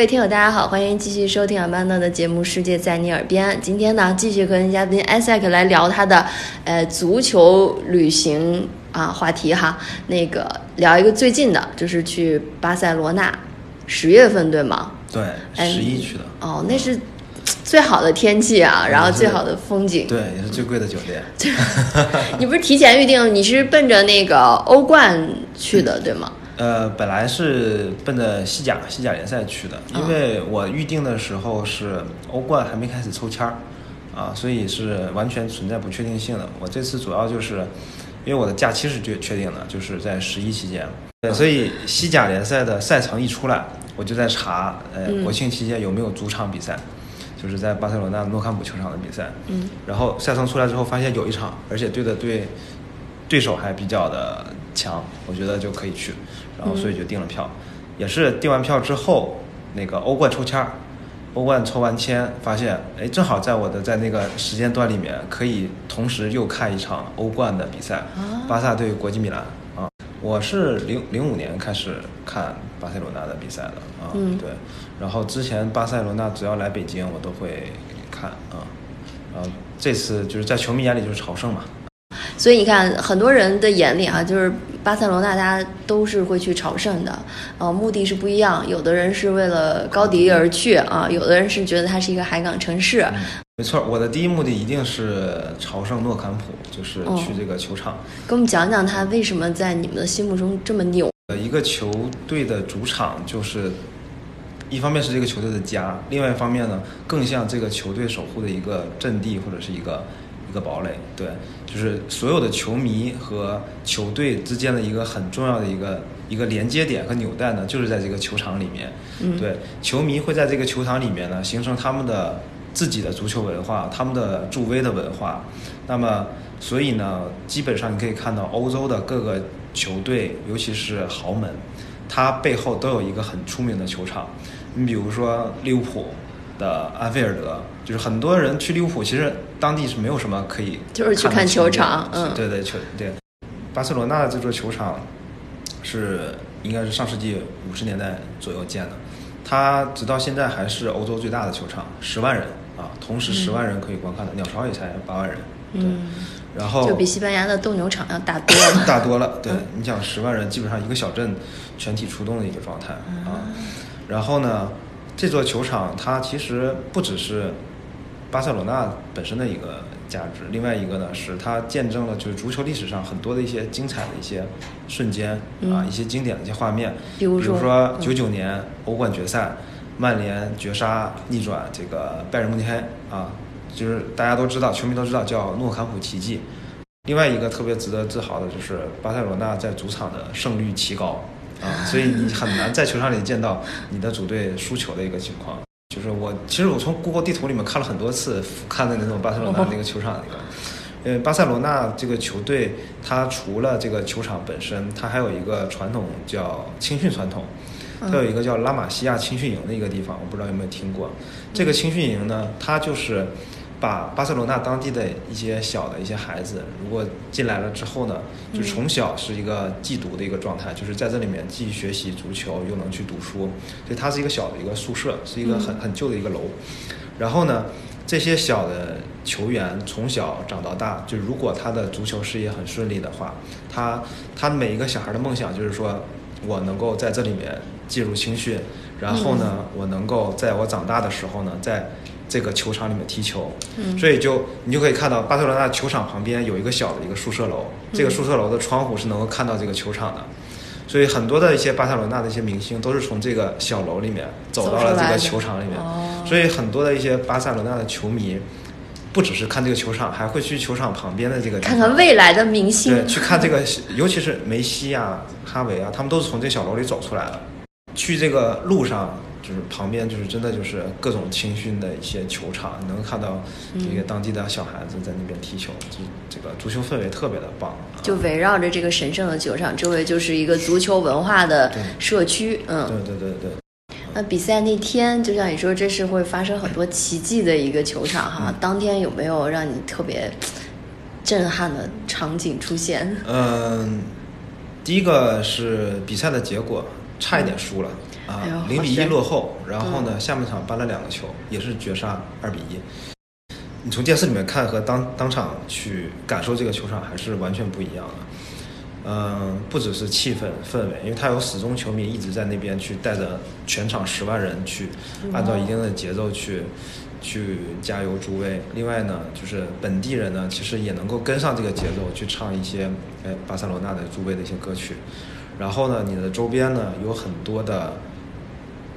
位听友，大家好，欢迎继续收听阿曼达的节目《世界在你耳边》。今天呢，继续和嘉宾艾赛克来聊他的呃足球旅行啊话题哈。那个聊一个最近的，就是去巴塞罗那，十月份对吗？对，十一去的。哦，那是最好的天气啊，然后最好的风景。对，也是最贵的酒店。你不是提前预定？你是奔着那个欧冠去的，对吗？呃，本来是奔着西甲西甲联赛去的，因为我预定的时候是欧冠还没开始抽签儿，啊，所以是完全存在不确定性的。我这次主要就是因为我的假期是确确定的，就是在十一期间，对，所以西甲联赛的赛程一出来，我就在查，呃，国庆期间有没有主场比赛，就是在巴塞罗那诺坎普球场的比赛，嗯，然后赛程出来之后发现有一场，而且对的对，对手还比较的强，我觉得就可以去。然后所以就订了票，也是订完票之后，那个欧冠抽签儿，欧冠抽完签发现，哎，正好在我的在那个时间段里面，可以同时又看一场欧冠的比赛，巴萨对国际米兰啊。我是零零五年开始看巴塞罗那的比赛的啊，对。然后之前巴塞罗那只要来北京，我都会看啊。然后这次就是在球迷眼里就是朝圣嘛。所以你看，很多人的眼里啊，就是巴塞罗那，大家都是会去朝圣的，呃，目的是不一样。有的人是为了高迪而去啊，有的人是觉得它是一个海港城市。没错，我的第一目的一定是朝圣诺坎普，就是去这个球场。给我们讲讲他为什么在你们的心目中这么牛？呃，一个球队的主场就是，一方面是这个球队的家，另外一方面呢，更像这个球队守护的一个阵地或者是一个。一个堡垒，对，就是所有的球迷和球队之间的一个很重要的一个一个连接点和纽带呢，就是在这个球场里面。嗯，对，球迷会在这个球场里面呢，形成他们的自己的足球文化，他们的助威的文化。那么，所以呢，基本上你可以看到欧洲的各个球队，尤其是豪门，它背后都有一个很出名的球场。你比如说利物浦。的安菲尔德，就是很多人去利物浦，其实当地是没有什么可以，就是去看球场，嗯，对对球对。巴塞罗那这座球场是应该是上世纪五十年代左右建的，它直到现在还是欧洲最大的球场，十万人啊，同时十万人可以观看的，鸟巢也才八万人，嗯，然后就比西班牙的斗牛场要大多了，大多了。对你讲十万人，基本上一个小镇全体出动的一个状态啊，然后呢？这座球场它其实不只是巴塞罗那本身的一个价值，另外一个呢是它见证了就是足球历史上很多的一些精彩的一些瞬间啊，一些经典的一些画面。比如说九九年欧冠决赛，曼联绝杀逆转这个拜仁慕尼黑啊，就是大家都知道，球迷都知道叫诺坎普奇迹。另外一个特别值得自豪的就是巴塞罗那在主场的胜率奇高。啊，所以你很难在球场里见到你的主队输球的一个情况。就是我，其实我从 Google 地图里面看了很多次，看的那种巴塞罗那那个球场那个。呃，巴塞罗那这个球队，它除了这个球场本身，它还有一个传统叫青训传统，它有一个叫拉玛西亚青训营的一个地方，我不知道有没有听过。这个青训营呢，它就是。把巴塞罗那当地的一些小的一些孩子，如果进来了之后呢，就从小是一个寄读的一个状态，就是在这里面既学习足球又能去读书，所以它是一个小的一个宿舍，是一个很很旧的一个楼。然后呢，这些小的球员从小长到大，就如果他的足球事业很顺利的话，他他每一个小孩的梦想就是说我能够在这里面进入青训，然后呢，我能够在我长大的时候呢，在这个球场里面踢球，所以就你就可以看到巴塞罗那球场旁边有一个小的一个宿舍楼，这个宿舍楼的窗户是能够看到这个球场的，所以很多的一些巴塞罗那的一些明星都是从这个小楼里面走到了这个球场里面，所以很多的一些巴塞罗那的球迷不只是看这个球场，还会去球场旁边的这个看看未来的明星，对，去看这个，尤其是梅西啊、哈维啊，他们都是从这小楼里走出来的，去这个路上。就是旁边就是真的就是各种青训的一些球场，能看到这个当地的小孩子在那边踢球，就这个足球氛围特别的棒。就围绕着这个神圣的球场，周围就是一个足球文化的社区。嗯，对对对对。那比赛那天，就像你说，这是会发生很多奇迹的一个球场哈。当天有没有让你特别震撼的场景出现？嗯，第一个是比赛的结果，差一点输了。啊零比一落后，然后呢，下半场扳了两个球，也是绝杀二比一。你从电视里面看和当当场去感受这个球场还是完全不一样的。嗯，不只是气氛氛围，因为他有始终球迷一直在那边去带着全场十万人去按照一定的节奏去去加油助威。另外呢，就是本地人呢，其实也能够跟上这个节奏去唱一些哎巴塞罗那的助威的一些歌曲。然后呢，你的周边呢有很多的，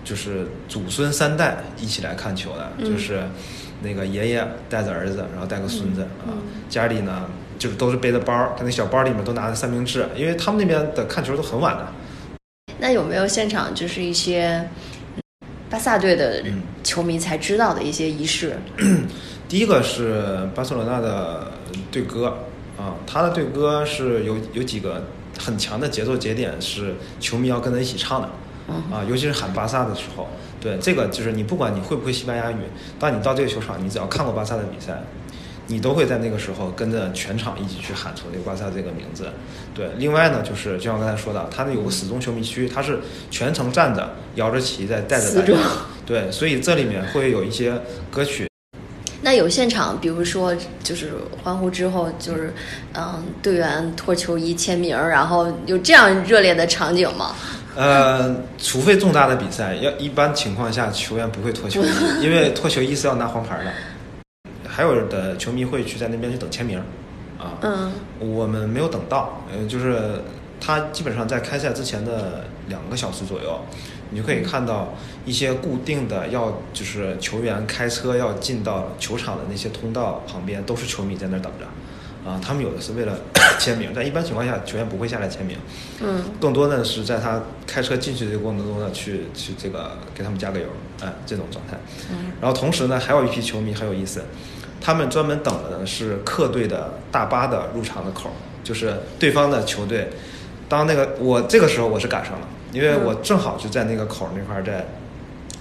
就是祖孙三代一起来看球的，嗯就是那个爷爷带着儿子，然后带个孙子、嗯啊，家里呢就是都是背着包儿，他那小包里面都拿着三明治，因为他们那边的看球都很晚的。那有没有现场就是一些嗯巴萨队的嗯球迷才知道的一些仪式？第一个是巴塞罗那的队歌啊，他的队歌是有有几个很强的节奏节点，是球迷要跟着一起唱的。嗯啊，尤其是喊巴萨的时候，对这个就是你不管你会不会西班牙语，当你到这个球场，你只要看过巴萨的比赛，你都会在那个时候跟着全场一起去喊出这个巴萨这个名字。对，另外呢，就是就像刚才说的，他那有个死忠球迷区，他是全程站着，摇着旗在带着大家。对，所以这里面会有一些歌曲。那有现场，比如说就是欢呼之后，就是嗯，队员脱球衣签名儿，然后有这样热烈的场景吗？呃，除非重大的比赛，要一般情况下球员不会脱球衣，因为脱球衣是要拿黄牌的。还有的球迷会去在那边去等签名，啊，嗯。我们没有等到，呃，就是他基本上在开赛之前的两个小时左右，你就可以看到一些固定的要就是球员开车要进到球场的那些通道旁边都是球迷在那等着，啊，他们有的是为了 签名，但一般情况下球员不会下来签名，嗯更多的是在他开车进去的这个过程中呢，去去这个给他们加个油，哎，这种状态。嗯然后同时呢，还有一批球迷很有意思，他们专门等的呢是客队的大巴的入场的口，就是对方的球队。当那个我这个时候我是赶上了，因为我正好就在那个口那块儿在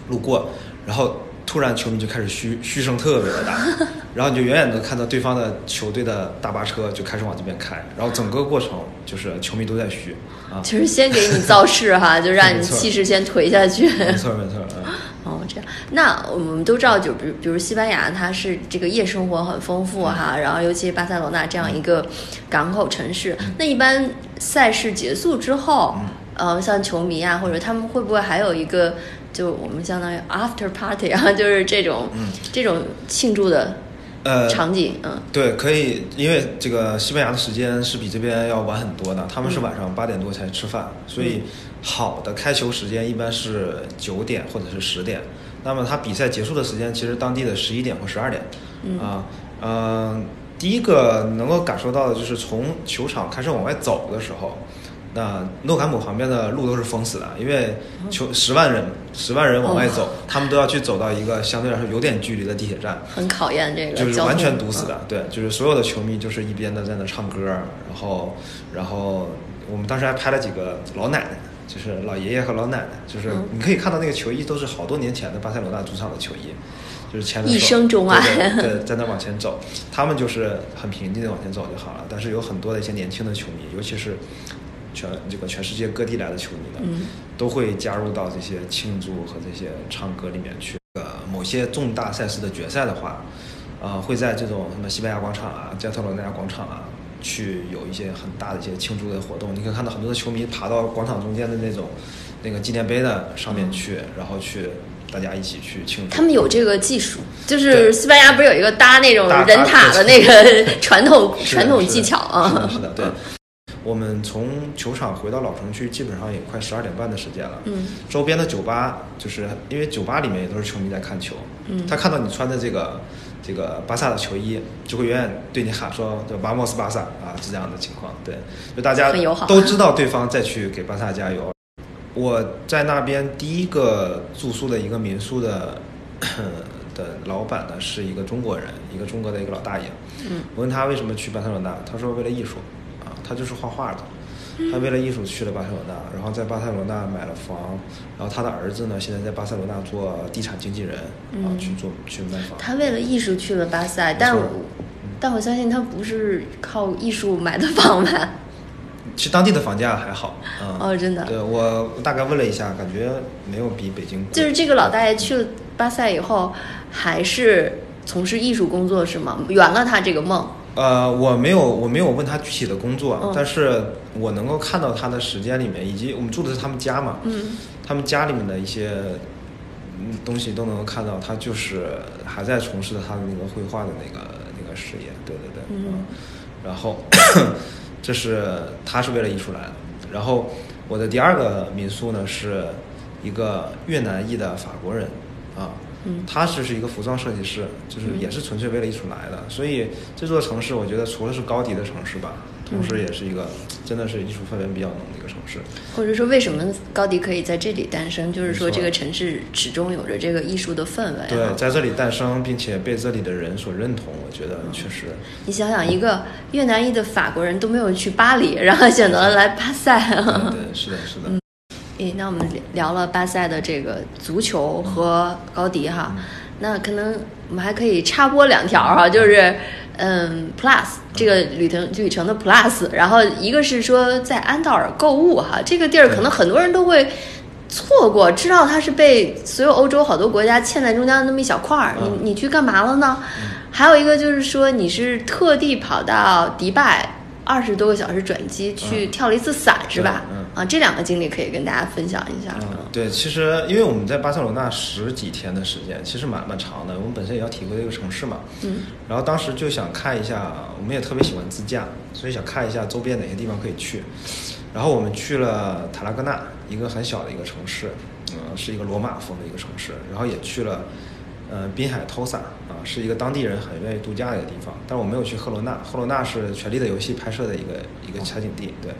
路过，然后突然球迷就开始嘘嘘声特别的大，然后你就远远的看到对方的球队的大巴车就开始往这边开，然后整个过程就是球迷都在嘘啊，就是先给你造势哈，就让你气势先颓下去。没错没错，嗯。哦，这样，那我们都知道，就比如比如西班牙，它是这个夜生活很丰富哈，然后尤其巴塞罗那这样一个港口城市，那一般赛事结束之后，呃，像球迷啊，或者他们会不会还有一个，就我们相当于 after party 啊，就是这种、这种庆祝的呃，场景，嗯。对，可以，因为这个西班牙的时间是比这边要晚很多的，他们是晚上八点多才吃饭，所以好的开球时间一般是九点或者是十点。那么他比赛结束的时间其实当地的十一点或十二点，啊，嗯、第一个能够感受到的就是从球场开始往外走的时候，那诺坎普旁边的路都是封死的，因为球十万人十万人往外走，他们都要去走到一个相对来说有点距离的地铁站，很考验这个就是完全堵死的，对，就是所有的球迷就是一边的在那唱歌，然后，然后我们当时还拍了几个老奶奶，就是老爷爷和老奶奶，就是嗯。你可以看到那个球衣都是好多年前的巴塞罗那主场的球衣，就是牵着手一生钟爱对对 对，在那往前走，他们就是很平静的往前走就好了，但是有很多的一些年轻的球迷，尤其是全这个全世界各地来的球迷呢，嗯都会加入到这些庆祝和这些唱歌里面去。呃，某些重大赛事的决赛的话，呃，会在这种什么西班牙广场啊、加特罗尼亚广场啊，去有一些很大的一些庆祝的活动。你可以看到很多的球迷爬到广场中间的那种那个纪念碑的上面去，然后去大家一起去庆祝。他们有这个技术，就是西班牙不是有一个搭那种人塔的那个传统传统技巧啊？是的，对。我们从球场回到老城区，基本上也快十二点半的时间了。嗯，周边的酒吧，就是因为酒吧里面也都是球迷在看球。嗯他看到你穿的这个这个巴萨的球衣，就会远远对你喊说：“就巴莫斯巴萨啊！”是这样的情况。对，就大家都知道对方再去给巴萨加油。我在那边第一个住宿的一个民宿的 的老板呢，是一个中国人，一个中国的一个老大爷。嗯，我问他为什么去巴塞罗那，他说为了艺术，啊，他就是画画的，他为了艺术去了巴塞罗那，然后在巴塞罗那买了房，然后他的儿子呢，现在在巴塞罗那做地产经纪人，啊，嗯去做去卖房。他为了艺术去了巴塞，但我但我相信他不是靠艺术买的房吧？其实当地的房价还好，嗯，哦，真的，对我大概问了一下，感觉没有比北京贵。就是这个老大爷去了巴塞以后，还是从事艺术工作是吗？圆了他这个梦。呃，我没有，我没有问他具体的工作，嗯。但是我能够看到他的时间里面，以及我们住的是他们家嘛，嗯，他们家里面的一些嗯东西都能够看到，他就是还在从事他的那个绘画的那个那个事业，对对对，嗯。然后 这是他是为了艺术来的，然后我的第二个民宿呢是一个越南裔的法国人啊，嗯他就是一个服装设计师，就是也是纯粹为了艺术来的，所以这座城市我觉得除了是高迪的城市吧，同时也是一个真的是艺术氛围比较浓的一个城市。或者说为什么高迪可以在这里诞生？就是说这个城市始终有着这个艺术的氛围、啊。对，在这里诞生，并且被这里的人所认同，我觉得确实。你想想，一个越南裔的法国人都没有去巴黎，然后选择了来巴塞。对对，是的，是的。诶，那我们聊了巴塞的这个足球和高迪哈，那可能我们还可以插播两条哈，就是嗯，Plus 这个旅程旅程的 Plus，然后一个是说在安道尔购物哈，这个地儿可能很多人都会。错过，知道它是被所有欧洲好多国家嵌在中间的那么一小块儿，嗯你你去干嘛了呢？还有一个就是说，你是特地跑到迪拜二十多个小时转机去嗯跳了一次伞，是吧？嗯啊，这两个经历可以跟大家分享一下。嗯，对，其实因为我们在巴塞罗那十几天的时间，其实蛮蛮长的。我们本身也要体会这个城市嘛，嗯，然后当时就想看一下，我们也特别喜欢自驾，所以想看一下周边哪些地方可以去。然后我们去了塔拉戈纳，一个很小的一个城市，嗯、是一个罗马风的一个城市。然后也去了，呃，滨海托萨啊，是一个当地人很愿意度假的一个地方。但是我没有去赫罗纳，赫罗纳是《权力的游戏》拍摄的一个一个取景地，对。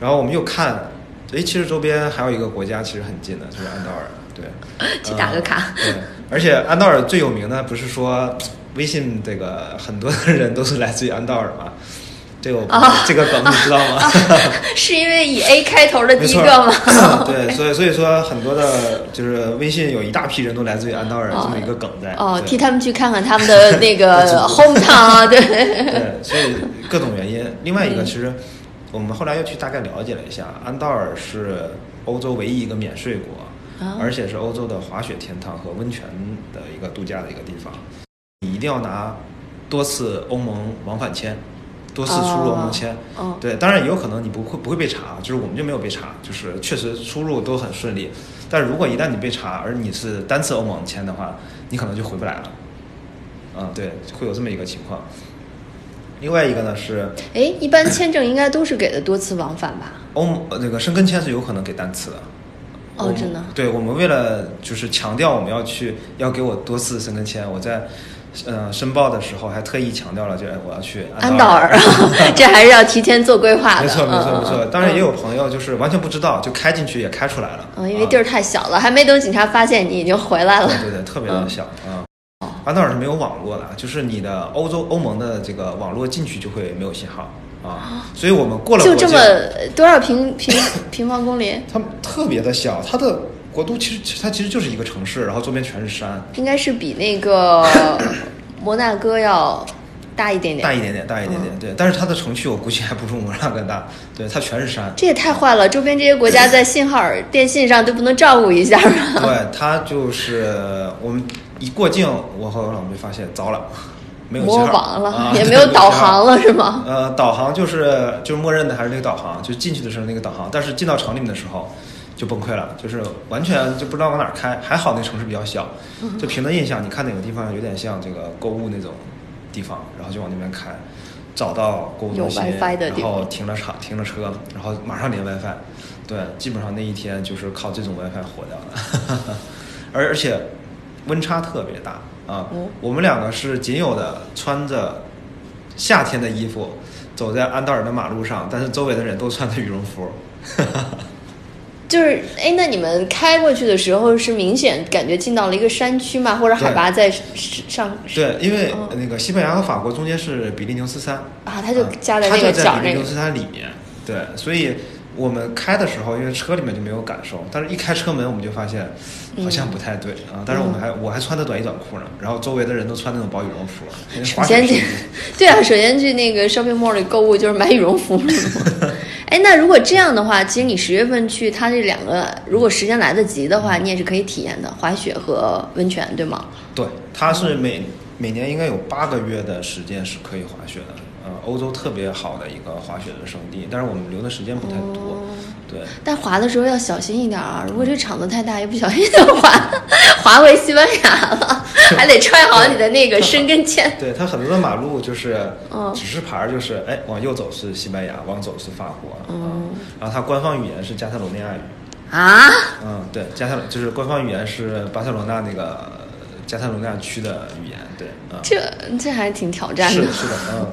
然后我们又看，哎，其实周边还有一个国家其实很近的，就是安道尔，对。去打个卡嗯对，而且安道尔最有名的不是说微信这个很多的人都是来自于安道尔嘛？这个这个梗你知道吗？是因为以 A 开头的第一个吗？对，所以所以说很多的，就是微信有一大批人都来自于安道尔哦这么一个梗在。哦，对替他们去看看他们的那个 hometown 啊，对，对，所以各种原因。另外一个，嗯其实我们后来又去大概了解了一下，安道尔是欧洲唯一一个免税国，啊而且是欧洲的滑雪天堂和温泉的一个度假的一个地方。你一定要拿多次欧盟往返签，多次出入欧盟签。哦对，当然也有可能你不会不会被查，就是我们就没有被查，就是确实出入都很顺利。但如果一旦你被查，而你是单次欧盟签的话，你可能就回不来了。嗯，对，会有这么一个情况。另外一个呢是哎，一般签证应该都是给的多次往返吧？欧那个申根签是有可能给单次的。哦真的对我们为了就是强调我们要去要给我多次申根签，我在呃申报的时候还特意强调了，就是我要去安道尔，这还是要提前做规划的。没错没错嗯没错。当然也有朋友就是完全不知道，就开进去也开出来了。嗯，因为地儿太小了，还没等警察发现你已经回来了。对对对，特别的小啊。安道尔是没有网络的，就是你的欧洲欧盟的这个网络进去就会没有信号啊，所以我们过了就这么多少平平平方公里？它特别的小，它的国都其实它其实就是一个城市，然后周边全是山，应该是比那个 摩纳哥要大一点点。大一点点，大一点点，对。但是它的城区我估计还不如摩纳哥大，对，它全是山。这也太坏了！周边这些国家在信号、电信上都不能照顾一下吗？对，它就是我们一过境，我和我老婆就发现糟了，没有信号网了，啊也没有 导航了，是吗？呃，导航就是就是默认的还是那个导航，就进去的时候那个导航，但是进到城里面的时候就崩溃了，就是完全就不知道往哪儿开。还好那城市比较小，嗯就凭着印象，你看哪个地方有点像这个购物那种地方，然后就往那边开，找到购物然后停了车，停了车，然后马上连 WiFi。对，基本上那一天就是靠这种 WiFi 活掉的，而而且温差特别大啊。嗯我们两个是仅有的穿着夏天的衣服走在安道尔的马路上，但是周围的人都穿着羽绒服。就是，哎，那你们开过去的时候是明显感觉进到了一个山区嘛？或者海拔在上？对，因为嗯那个西班牙和法国中间是比利牛斯山啊它就嗯夹在那个它就在角那个比利牛斯山里面。对，所以我们开的时候，因为车里面就没有感受，但是一开车门我们就发现好像不太对啊。但是我们还我还穿的短衣短裤呢，然后周围的人都穿那种薄羽绒服，首先这滑雪是 对啊，首先去那个 shopping mall 里购物就是买羽绒服？哎，那如果这样的话，其实你十月份去，它这两个如果时间来得及的话，你也是可以体验的，滑雪和温泉，对吗？对，它是每每年应该有八个月的时间是可以滑雪的。呃，欧洲特别好的一个滑雪的圣地，但是我们留的时间不太多。对，但滑的时候要小心一点啊！如果这个场子太大，一不小心就滑滑回西班牙了，还得揣好你的那个申根签。对，它很多的马路就是指示牌，就是哎，往右走是西班牙，往左是法国。嗯，然后它官方语言是加泰罗尼亚语。啊？嗯，对，加泰就是官方语言是巴塞罗那那个加泰罗尼亚区的语言。对，这这还挺挑战的。是是的，嗯。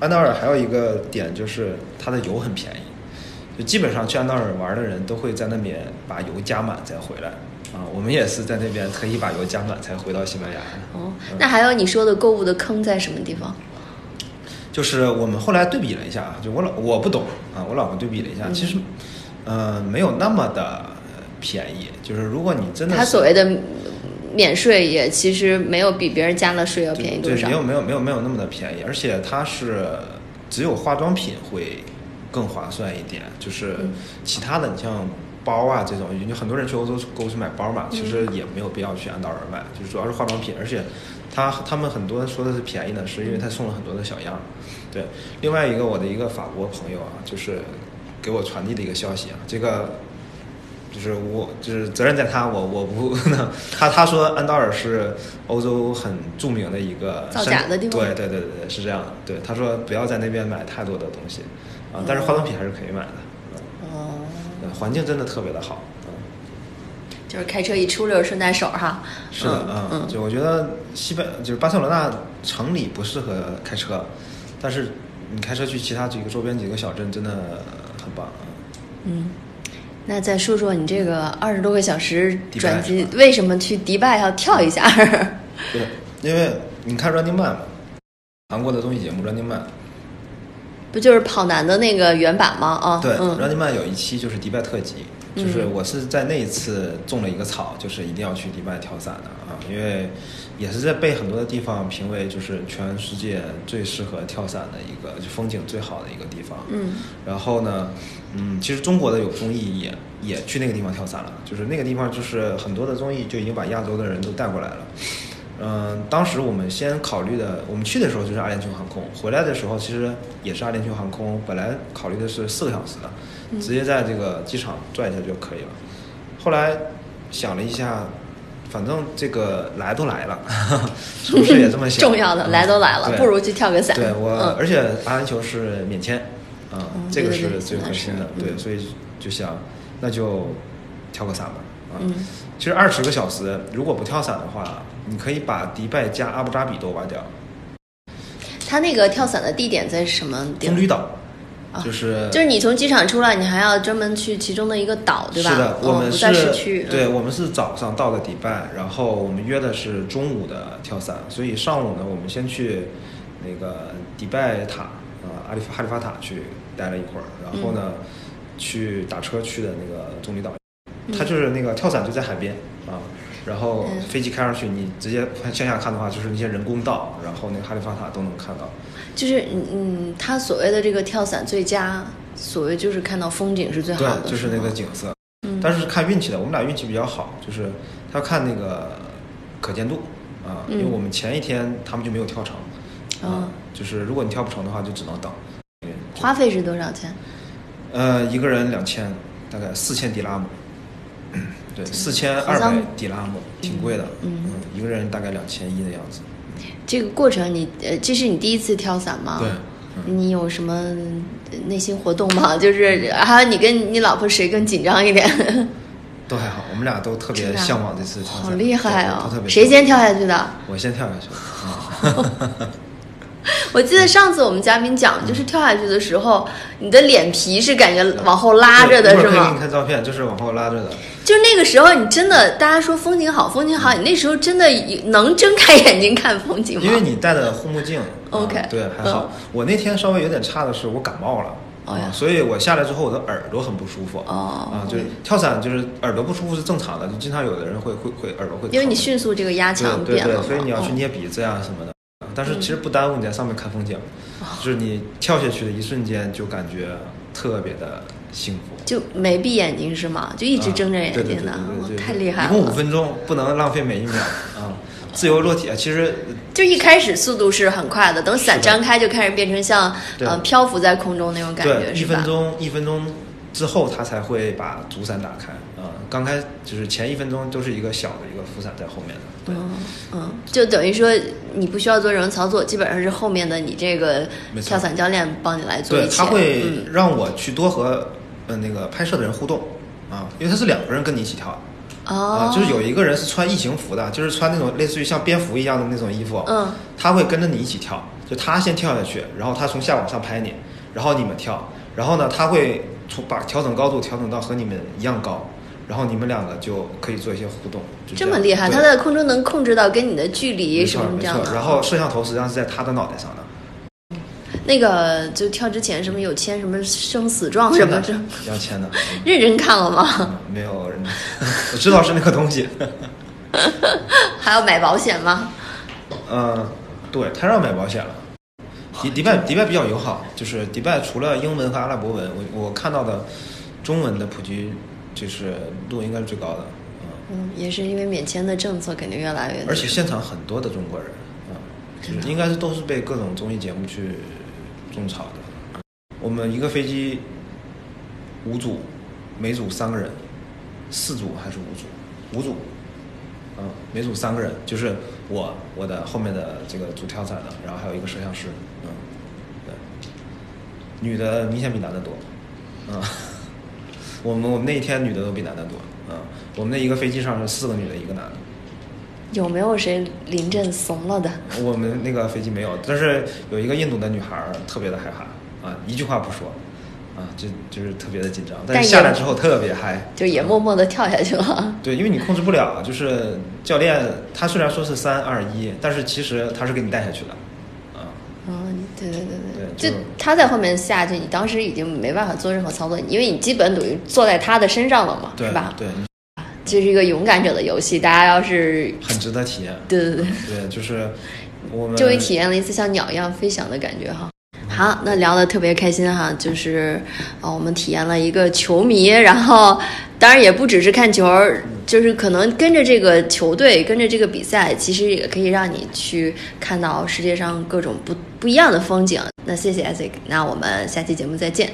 安道尔还有一个点就是它的油很便宜，就基本上去安道尔玩的人都会在那边把油加满再回来啊。我们也是在那边特意把油加满才回到西班牙。哦，那还有你说的购物的坑在什么地方？就是我们后来对比了一下啊，就我老我不懂啊，我老婆对比了一下，其实呃没有那么的便宜。就是如果你真的他所谓的。免税也其实没有比别人加了税要便宜多少，没有没有没有没有那么的便宜，而且它是只有化妆品会更划算一点，就是其他的你像包啊这种，有很多人去欧洲购物去买包嘛，其实也没有必要去安道尔买，就是主要是化妆品，而且他他们很多说的是便宜呢，是因为他送了很多的小样。对，另外一个我的一个法国朋友啊，就是给我传递的一个消息啊，这个。就是我，就是责任在他，我我不能。他他说安道尔是欧洲很著名的一个造假的地方。对对对对对，是这样的。对，他说不要在那边买太多的东西，啊，但是化妆品还是可以买的。哦。环境真的特别的好。嗯。就是开车一出溜顺带手哈。是的，嗯。就我觉得西班就是巴塞罗那城里不适合开车，但是你开车去其他几个周边几个小镇真的很棒。嗯。那再说说你这个二十多个小时转机，为什么去迪拜要跳一下？对，因为你看《Running Man》嘛韩国的综艺节目《Running Man》，不就是跑男的那个原版吗？啊，对，《Running Man》有一期就是迪拜特辑，就是我是在那一次种了一个草，就是一定要去迪拜跳伞的啊，因为也是在被很多的地方评为就是全世界最适合跳伞的一个，就风景最好的一个地方。嗯，然后呢？嗯，其实中国的有综艺也也去那个地方跳伞了，就是那个地方就是很多的综艺就已经把亚洲的人都带过来了。嗯，当时我们先考虑的，我们去的时候就是阿联酋航空，回来的时候其实也是阿联酋航空，本来考虑的是四个小时的，直接在这个机场转一下就可以了。后来想了一下，反正这个来都来了，是不是也这么想？重要的来都来了，不如去跳个伞。对我，而且阿联酋是免签。啊，这个是最核心的，对，所以就想，那就跳个伞吧。啊，其实二十个小时，如果不跳伞的话，你可以把迪拜加阿布扎比都玩掉。他那个跳伞的地点在什么？红绿岛，就是就是你从机场出来，你还要专门去其中的一个岛，对吧？是的，我们是市区。对，我们是早上到了迪拜，然后我们约的是中午的跳伞，所以上午呢，我们先去那个迪拜塔。啊，阿里哈利法塔去待了一会儿，然后呢，去打车去的那个棕榈岛，它就是那个跳伞就在海边啊，然后飞机开上去，你直接向下看的话，就是那些人工岛，然后那个哈利法塔都能看到。就是嗯嗯，他所谓的这个跳伞最佳，所谓就是看到风景是最好的，就是那个景色。嗯，但是看运气的，我们俩运气比较好，就是他看那个可见度啊，因为我们前一天他们就没有跳成。啊，就是如果你跳不成的话，就只能等。花费是多少钱？呃，一个人两千，大概四千迪拉姆。对，四千二百迪拉姆，挺贵的。嗯，一个人大概两千一的样子。这个过程，你呃，这是你第一次跳伞吗？对。你有什么内心活动吗？就是还有你跟你老婆谁更紧张一点？都还好，我们俩都特别向往这次跳伞。好厉害哦！谁先跳下去的？我先跳下去。我记得上次我们嘉宾讲，就是跳下去的时候，你的脸皮是感觉往后拉着的，是吗？可以给你看照片，就是往后拉着的。就那个时候，你真的，大家说风景好，风景好，你那时候真的能睁开眼睛看风景吗？因为你戴的护目镜。OK。对，还好。我那天稍微有点差的是，我感冒了。哦呀。所以我下来之后，我的耳朵很不舒服。哦。啊，就是跳伞，就是耳朵不舒服是正常的，就经常有的人会会会耳朵会。因为你迅速这个压强变了。对对对，所以你要去捏鼻子呀什么的。但是其实不耽误你在上面看风景，就是你跳下去的一瞬间就感觉特别的幸福。就没闭眼睛是吗？就一直睁着眼睛的，太厉害了一共五。分钟，不能浪费每一秒 啊！自由落体啊，其实 就一开始速度是很快的，等伞张开就开始变成像对呃漂浮在空中那种感觉，对，一分？钟一分钟之后，它才会把主伞打开啊。刚开就是前一分钟都是一个小的一个浮伞在后面的。对，嗯嗯，就等于说你不需要做任何操作，基本上是后面的你这个跳伞教练帮你来做对，他会嗯。让我去多和呃那个拍摄的人互动啊，因为他是两个人跟你一起跳。哦。啊，，就是有一个人是穿异形服的，就是穿那种类似于像蝙蝠一样的那种衣服，嗯，他会跟着你一起跳，就他先跳下去，然后他从下往上拍你，然后你们跳，然后呢，他会从把调整高度调整到和你们一样高，然后你们两个就可以做一些互动，这么厉害，对他在空中能控制到跟你的距离没什么这样的。然后摄像头实际上是在他的脑袋上的，那个就跳之前什么有签什么生死状什么真的这，要签的，嗯 认真看了吗？嗯 没有认真，我知道是那个东西，还要买保险吗？嗯，对，他让买保险了。迪迪拜迪拜比较友好，就是迪拜除了英文和阿拉伯文，我我看到的中文的普及就是度应该是最高的，嗯，嗯，也是因为免签的政策肯定越来越，而且现场很多的中国人，嗯，就是应该是都是被各种综艺节目去种草的。我们一个飞机五组，每组三个人，四组还是五组？五组，嗯，每组三个人，就是我我的后面的这个主跳伞的，然后还有一个摄像师，嗯，对，女的明显比男的多，嗯，我们我们那一天女的都比男的多，嗯，我们那一个飞机上是四个女的，一个男的。有没有谁临阵怂了的？我们那个飞机没有，但是有一个印度的女孩儿特别的害怕啊，一句话不说，啊，就就是特别的紧张，但下来之后特别嗨，就也默默的跳下去了。对，因为你控制不了，就是教练他虽然说是三二一，但是其实他是给你带下去的，对对对对就就他在后面下去，你当时已经没办法做任何操作，因为你基本等于坐在他的身上了嘛，对是吧？对，这是一个勇敢者的游戏，大家要是很值得体验，对对对，对，就是我们终于体验了一次像鸟一样飞翔的感觉哈。好，那聊得特别开心哈，就是啊、我们体验了一个球迷，然后当然也不只是看球，就是可能跟着这个球队，跟着这个比赛，其实也可以让你去看到世界上各种不不一样的风景。那谢谢 Isaac，那我们下期节目再见。